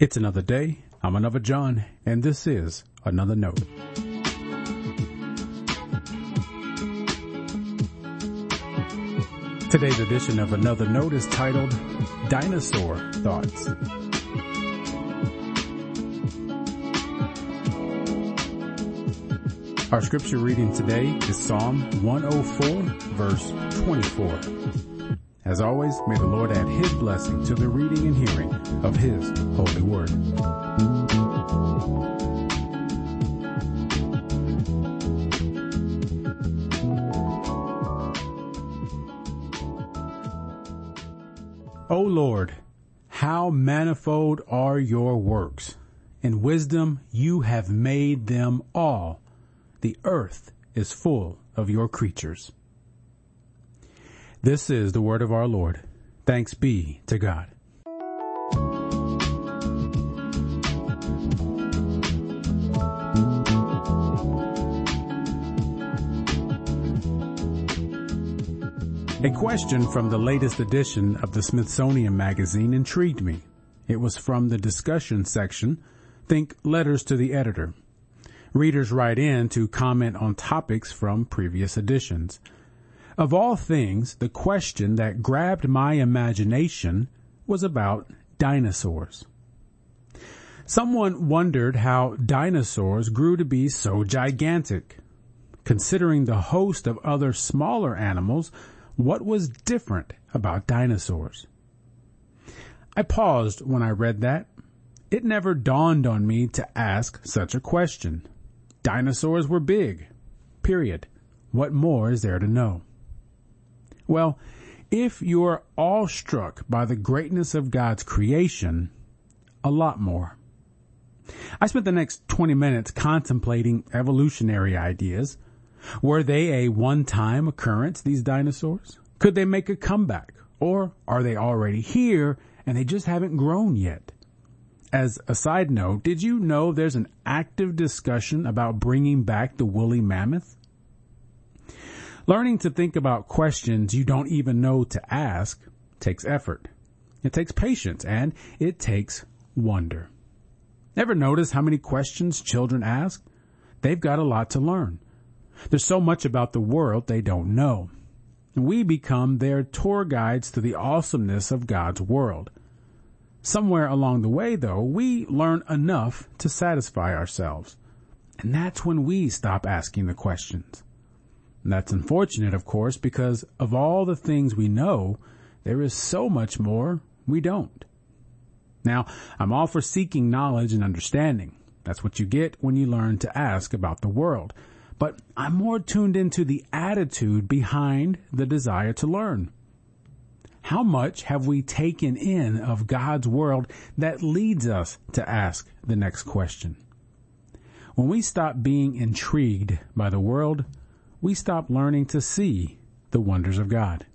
It's another day. I'm another John, and this is another note. Today's edition of Another Note is titled Dinosaur Thoughts. Our scripture reading today is Psalm 104 verse 24. As always, may the Lord add His blessing to the reading and hearing of His O Lord, how manifold are your works. In wisdom you have made them all. The earth is full of your creatures. This is the word of our Lord. Thanks be to God. A question from the latest edition of the Smithsonian Magazine intrigued me. It was from the discussion section. Think letters to the editor. Readers write in to comment on topics from previous editions. Of all things, the question that grabbed my imagination was about dinosaurs. Someone wondered how dinosaurs grew to be so gigantic. Considering the host of other smaller animals, what was different about dinosaurs? I paused when I read that. It never dawned on me to ask such a question. Dinosaurs were big. Period. What more is there to know? Well, if you're awestruck by the greatness of God's creation, a lot more. I spent the next 20 minutes contemplating evolutionary ideas. Were they a one-time occurrence, these dinosaurs? Could they make a comeback? Or are they already here and they just haven't grown yet? As a side note, did you know there's an active discussion about bringing back the woolly mammoth? Learning to think about questions you don't even know to ask takes effort. It takes patience and it takes wonder. Ever notice how many questions children ask? They've got a lot to learn. There's so much about the world they don't know. We become their tour guides to the awesomeness of God's world. Somewhere along the way, though, we learn enough to satisfy ourselves. And that's when we stop asking the questions. And that's unfortunate, of course, because of all the things we know, there is so much more we don't. Now, I'm all for seeking knowledge and understanding. That's what you get when you learn to ask about the world. But I'm more tuned into the attitude behind the desire to learn. How much have we taken in of God's world that leads us to ask the next question? When we stop being intrigued by the world, we stop learning to see the wonders of God.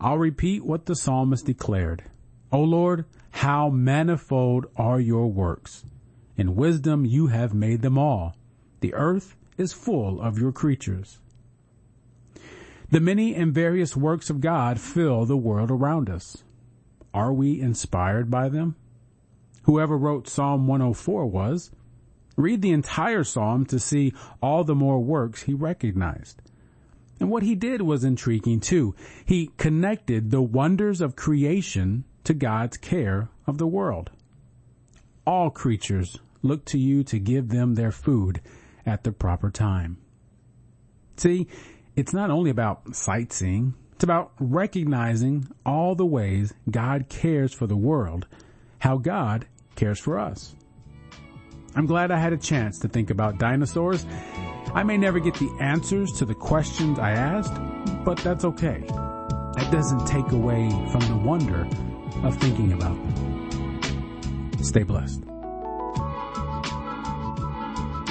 I'll repeat what the psalmist declared. O Lord, how manifold are your works. In wisdom you have made them all. The earth is full of your creatures. The many and various works of God fill the world around us. Are we inspired by them? Whoever wrote Psalm 104 was. Read the entire psalm to see all the more works he recognized. And what he did was intriguing too. He connected the wonders of creation to God's care of the world. All creatures look to you to give them their food at the proper time. See, it's not only about sightseeing, it's about recognizing all the ways God cares for the world, how God cares for us. I'm glad I had a chance to think about dinosaurs. I may never get the answers to the questions I asked, but that's okay. That doesn't take away from the wonder of thinking about them. Stay blessed.